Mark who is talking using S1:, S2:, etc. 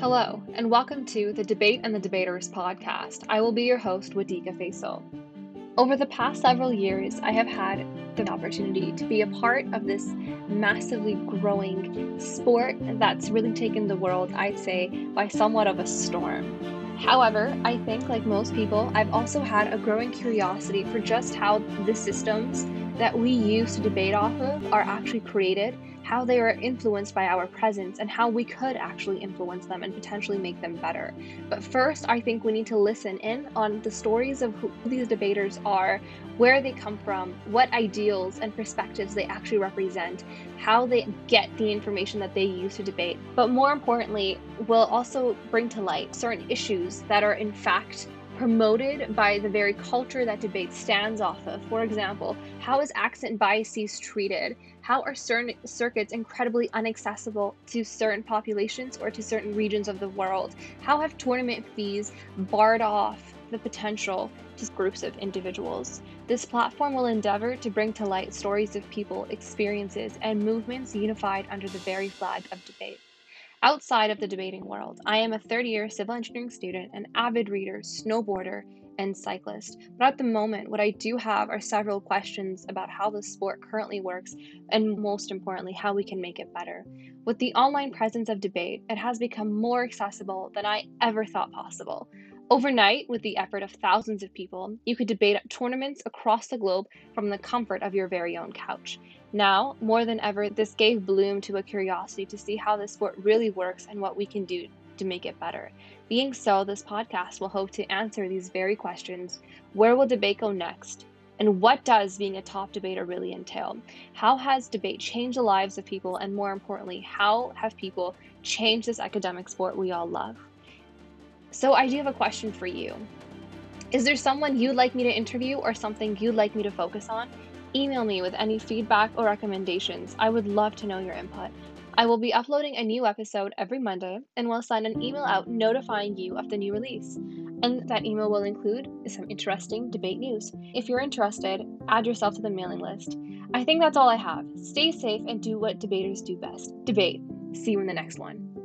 S1: Hello, and welcome to the Debate and the Debaters podcast. I will be your host, Wadika Faisal. Over the past several years, I have had the opportunity to be a part of this massively growing sport that's really taken the world, I'd say, by somewhat of a storm. However, I think, like most people, I've also had a growing curiosity for just how the systems that we use to debate off of are actually created how they are influenced by our presence and how we could actually influence them and potentially make them better. But first, I think we need to listen in on the stories of who these debaters are, where they come from, what ideals and perspectives they actually represent, how they get the information that they use to debate. But more importantly, will also bring to light certain issues that are in fact promoted by the very culture that debate stands off of. For example, how is accent biases treated? How are certain circuits incredibly inaccessible to certain populations or to certain regions of the world? How have tournament fees barred off the potential to groups of individuals? This platform will endeavor to bring to light stories of people, experiences, and movements unified under the very flag of debate. Outside of the debating world, I am a third year civil engineering student, an avid reader, snowboarder, and cyclist. But at the moment, what I do have are several questions about how the sport currently works, and most importantly, how we can make it better. With the online presence of debate, it has become more accessible than I ever thought possible. Overnight, with the effort of thousands of people, you could debate tournaments across the globe from the comfort of your very own couch. Now, more than ever, this gave bloom to a curiosity to see how the sport really works and what we can do to make it better. Being so, this podcast will hope to answer these very questions Where will debate go next? And what does being a top debater really entail? How has debate changed the lives of people? And more importantly, how have people changed this academic sport we all love? So, I do have a question for you. Is there someone you'd like me to interview or something you'd like me to focus on? Email me with any feedback or recommendations. I would love to know your input. I will be uploading a new episode every Monday and will send an email out notifying you of the new release. And that email will include some interesting debate news. If you're interested, add yourself to the mailing list. I think that's all I have. Stay safe and do what debaters do best debate. See you in the next one.